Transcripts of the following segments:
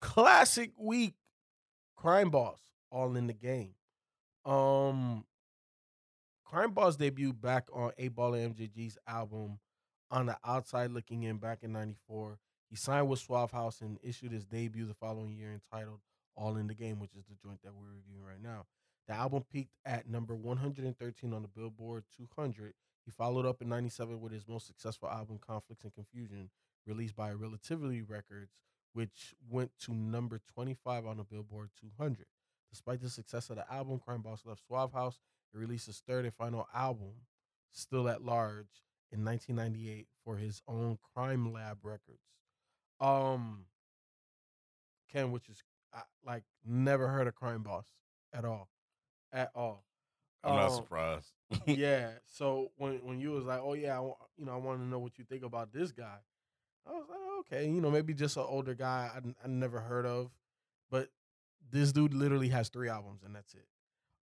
Classic week. Crime Boss, all in the game. Um Crime Boss debuted back on Eight Ball MJG's album on the outside looking in back in 94. He signed with Suave House and issued his debut the following year entitled All in the Game, which is the joint that we're reviewing right now. The album peaked at number 113 on the Billboard 200. He followed up in 97 with his most successful album, Conflicts and Confusion, released by Relativity Records, which went to number 25 on the Billboard 200. Despite the success of the album, Crime Boss left Suave House and released his third and final album, Still at Large, in 1998 for his own Crime Lab Records. Um, Ken, which is I, like never heard of Crime Boss at all, at all. I'm not Um, surprised. yeah. So when when you was like, oh yeah, I, you know, I want to know what you think about this guy. I was like, okay, you know, maybe just an older guy I, I never heard of, but this dude literally has three albums and that's it.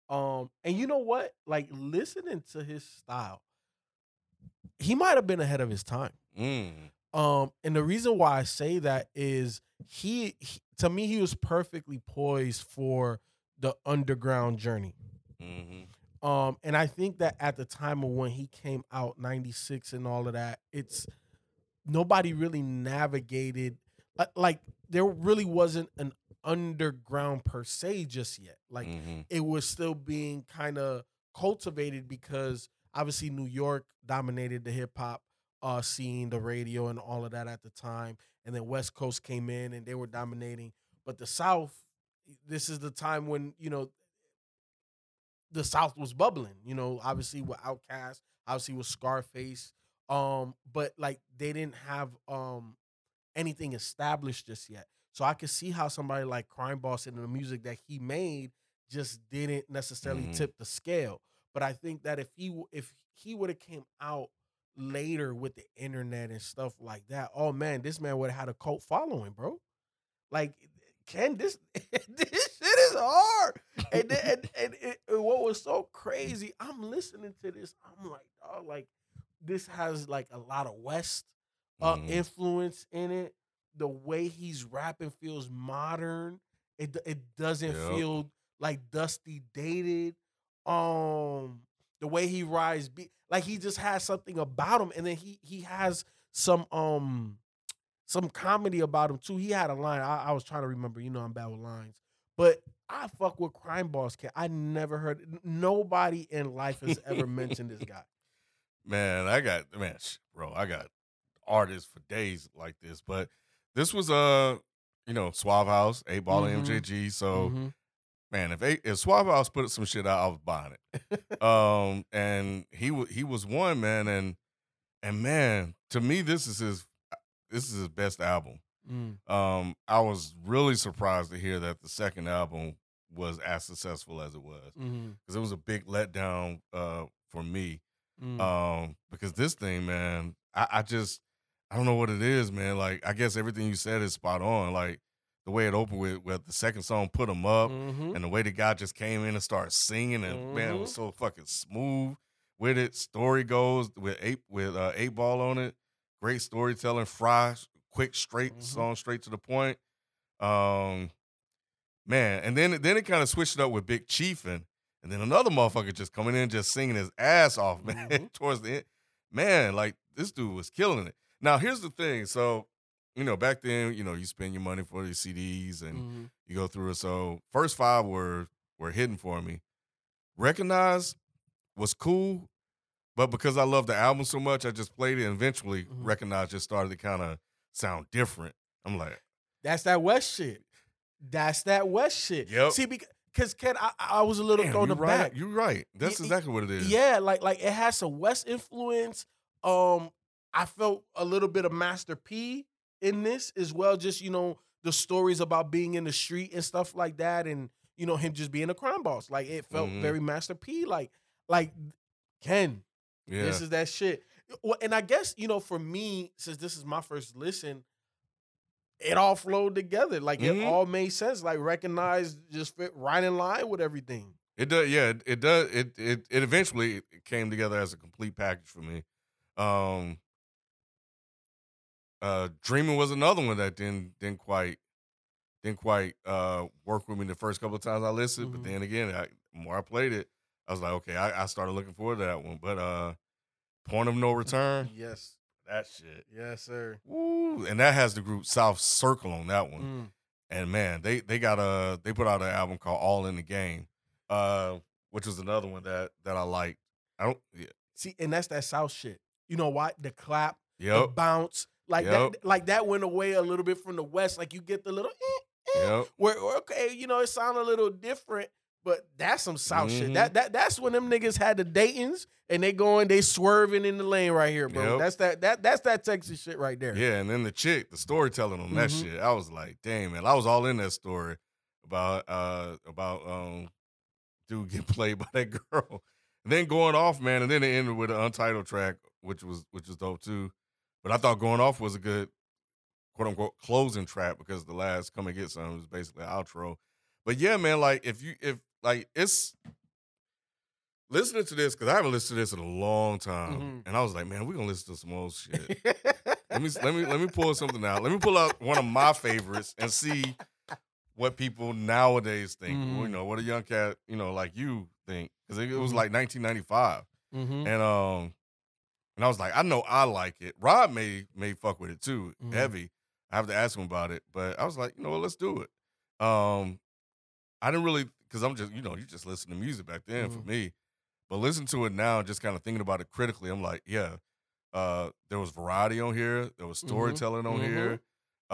Um, and you know what? Like listening to his style, he might have been ahead of his time. Mm. Um, and the reason why I say that is he, he to me he was perfectly poised for the underground journey. hmm Um, and I think that at the time of when he came out, 96 and all of that, it's nobody really navigated uh, like there really wasn't an underground per se just yet. Like hmm it was still being kind of cultivated because obviously New York dominated the hip hop uh scene, the radio and all of that at the time. And then West Coast came in and they were dominating. But the South, this is the time when, you know, the South was bubbling, you know, obviously with Outkast, obviously with Scarface. Um, but like they didn't have um anything established just yet. So I could see how somebody like Crime Boss and the music that he made just didn't necessarily Mhm. tip the scale. But I think that if he if he would have came out later with the internet and stuff like that, oh man, this man would have had a cult following, bro. Like, can this this shit is hard. And then, and, and, it- and what was so crazy, I'm listening to this, I'm like, oh, like this has like a lot of West uh, Mhm. influence in it. The way he's rapping feels modern. It it doesn't Yep. feel like dusty dated. Um, the way he rides beat, like he just has something about him, and then he he has some um some comedy about him too. He had a line. I, I was trying to remember. You know, I'm bad with lines, but I fuck with Crime Boss. Cat. I never heard. Nobody in life has ever mentioned this guy. Man, I got man, bro, I got artists for days like this, but this was uh, you know, Suave House, Eight Ball Mhm. MJG. So Mhm. man, if eight, if Suave House put some shit out, I was buying it. um, and he he was one man, and and man, to me, this is his this is his best album. Mm. Um, I was really surprised to hear that the second album was as successful as it was because it was a big letdown uh for me. Mm. Um, because this thing, man, I, I just I don't know what it is, man. Like I guess everything you said is spot on. Like the way it opened with with the second song, put them up, Mhm. and the way the guy just came in and started singing, and man, it was Mhm. so fucking smooth with it. Story goes with eight with uh, eight ball on it. Great storytelling, fry, quick, straight Mhm. song, straight to the point. Um, man, and then then it kind of switched it up with Big Chiefin, and then another motherfucker just coming in just singing his ass off, man. Mhm. Towards the end, man, like this dude was killing it. Now here's the thing, so you know back then, you know you spend your money for these CDs and Mhm. you go through it. So first five were were hidden for me. Recognize was cool, but because I love the album so much, I just played it. And eventually, Mhm. Recognize just started to kind of sound different. I'm like, That's that West shit. That's that West shit. Yep. See, because Ken, I, I was a little Damn, thrown you're right. aback. You're right. That's Y- exactly what it is. Yeah, like like it has some West influence. Um, I felt a little bit of Master P in this as well. Just you know the stories about being in the street and stuff like that, and you know him just being a crime boss. Like it felt Mhm. very Master P. Like like Ken, Yeah. this is that shit. Well, and I guess you know for me, since this is my first listen, it all flowed together. Like Mhm. it all made sense. Like recognized, just fit right in line with everything. It does, yeah. It, does. It it it eventually came together as a complete package for me. Um, uh, Dreaming was another one that didn't didn't quite didn't quite uh work with me the first couple of times I listened. Mhm. But then again, I, the more I played it, I was like, okay, I, I started looking forward to that one. But uh, Point of No Return, Yes, that shit, yes, sir. woo, and that has the group South Circle on that one. Mm. and man, they they got a they put out an album called All in the Game, uh, which was another one that that I liked. I don't, yeah, See, and that's that South shit. You know what? The clap, the bounce, like Yep. that, like that went away a little bit from the West. Like you get the little, eh, eh, yep, where where, okay, you know, it sound a little different, but that's some South shit. Mhm. That that that's when them niggas had the Dayton's and they going, they swerving in the lane right here, bro. Yep. That's that that that's that Texas shit right there. yeah. And then the chick, the storytelling on that Mhm. shit, I was like, damn, man, I was all in that story about uh about um dude getting played by that girl, and then going off, man, and then it ended with an untitled track, which was which was dope too. But I thought going off was a good quote unquote closing track because the last come and get some was basically an outro. But yeah, man, like if you if like it's listening to this because I haven't listened to this in a long time, Mhm. and I was like, man, we're gonna listen to some old shit. let me let me let me pull something out. Let me pull out one of my favorites and see what people nowadays think. Mhm. You know, what a young cat, you know, like you think because it, it was Mhm. like 1995, Mhm. and um, and I was like, I know I like it. Rob may may fuck with it too, Mhm. heavy. I have to ask him about it, but I was like, you know what, let's do it. Um, I didn't really because I'm just you know you just listen to music back then for Mhm. me, but listen to it now, just kind of thinking about it critically. I'm like, yeah, uh, there was variety on here, there was Mhm. storytelling on Mhm. here.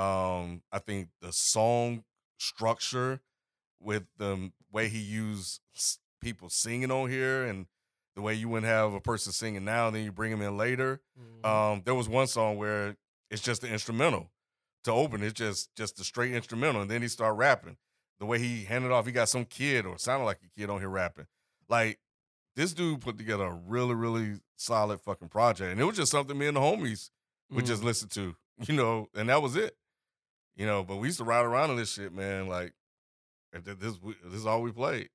Um, I think the song structure with the way he used people singing on here and the way you wouldn't have a person singing now and then you bring them in later. Mhm. Um, there was one song where it's just the instrumental to open. It's just just the straight instrumental, and then he start rapping. The way he handed off, he got some kid or sounded like a kid on here rapping. Like this dude put together a really really solid fucking project, and it was just something me and the homies would just Mhm. listen to, you know, and that was it. You know, but we used to ride around in this shit, man. Like this this is all we played.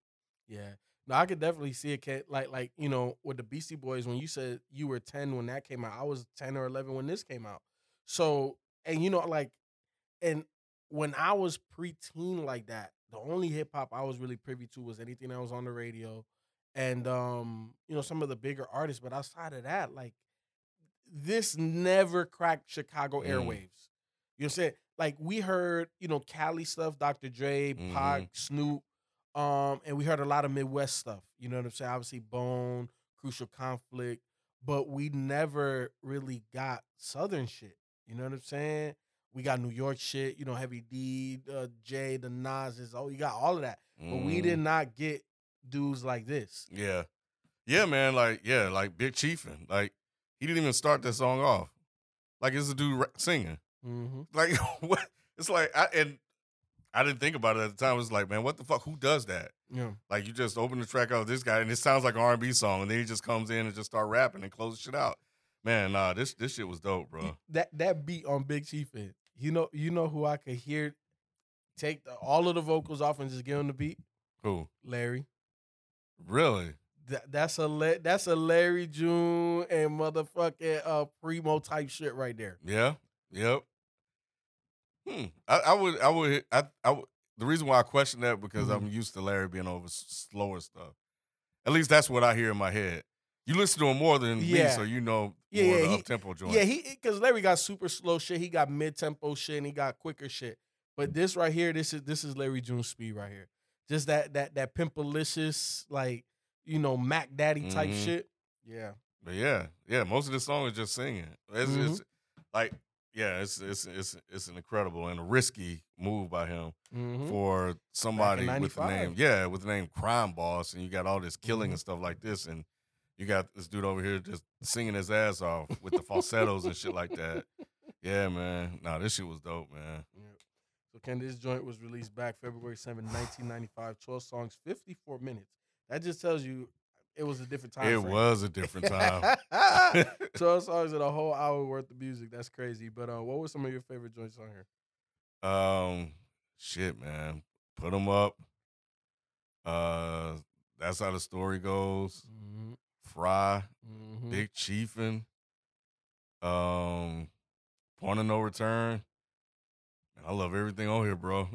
Yeah. No, I could definitely see it. Like, like you know, with the Beastie Boys, when you said you were ten when that came out, I was ten or eleven when this came out. So, and you know, like, and when I was preteen like that, the only hip hop I was really privy to was anything that was on the radio, and um, you know, some of the bigger artists. But outside of that, like, this never cracked Chicago Mm. airwaves. You know what I'm saying? Like we heard, you know, Cali stuff, Dr. Dre, Pac, Mhm. Snoop, um, and we heard a lot of Midwest stuff. You know what I'm saying? Obviously, Bone, Crucial Conflict, but we never really got Southern shit. You know what I'm saying? We got New York shit. You know, Heavy D, uh, Jay, the Nas's. Oh, you got all of that, but we Mm. did not get dudes like this. Yeah. Yeah, man. Like, yeah, like Big Chiefin. Like, he didn't even start that song off. Like, it's a dude singing. Mm-hmm. Like, what? It's like, I, and I didn't think about it at the time. It was like, man, what the fuck? Who does that? Yeah. Like, you just open the track out this guy, and it sounds like an R&B song, and then he just comes in and just start rapping and close shit out. Man, nah, this this shit was dope, bro. that that beat on Big Chief, in, you know, you know who I could hear take the, all of the vocals off and just give him the beat, Cool. Larry. Really? That, that's a that's a Larry June and motherfucking uh primo type shit right there. Yeah. Yep. Hmm. I, I would. I would. I. I would. The reason why I question that because Mhm. I'm used to Larry being over slower stuff. At least that's what I hear in my head. You listen to him more than me, so you know Yeah, yeah, of the he- up tempo joint. Yeah, he because Larry got super slow shit. He got mid tempo shit and he got quicker shit. But this right here, this is this is Larry June's speed right here. Just that that that pimpalicious like you know Mac Daddy type Mhm. shit. Yeah. But yeah, yeah. Most of the song is just singing. It's, Mm-hmm. it's like yeah, it's it's it's it's an incredible and a risky move by him Mhm. for somebody with the name yeah with the name Crime Boss, and you got all this killing Mhm. and stuff like this, and you got this dude over here just singing his ass off with the falsettos and shit like that. Yeah, man. Nah, this shit was dope, man. Yeah. So Ken, this joint was released back February 7, 1995. 12 songs, 54 minutes. That just tells you it was a different time. It frame. was a different time. 12 songs and a whole hour worth of music. That's crazy. But uh, what were some of your favorite joints on here? um, shit, man. Put them up. Uh, that's how the story goes. Mm-hmm. Fry, Mm-hmm. Big Chiefin, um, Point of No Return. I love everything on here, bro.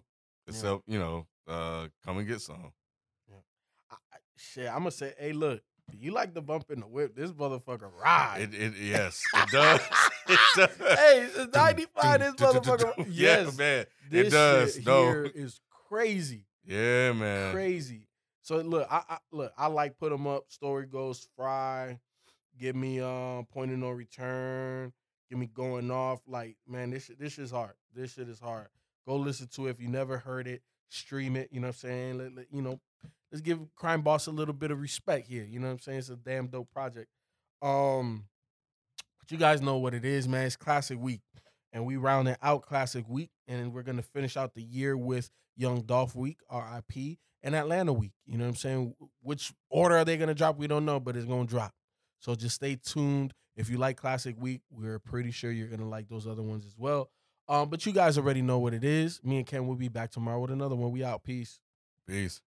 Except you know, uh, come and get some. I, I- shit, I'm gonna say, hey, look, you like the bump in the whip? This motherfucker ride. It, it yes, it does. it does. hey, it's 95. This motherfucker. Yeah, Yes, man. this it does. shit No. here is crazy, Yeah, man. crazy. So look, I, I look, I like put them up. Story goes fry. Give me um point of no return. Give me going off. Like man, this this is hard. This shit is hard. Go listen to it if you never heard it. Stream it. You know what I'm saying? Let, let- you know, let's give Crime Boss a little bit of respect here. You know what I'm saying? It's a damn dope project. Um, but you guys know what it is, man. It's Classic Week, and we rounding out Classic Week, and we're gonna finish out the year with Young Dolph Week, R.I.P., and Atlanta Week. You know what I'm saying? Which order are they gonna drop? We don't know, but it's gonna drop. So just stay tuned. If you like Classic Week, we're pretty sure you're gonna like those other ones as well. Um, but you guys already know what it is. Me and Ken will be back tomorrow with another one. We out. Peace. Peace.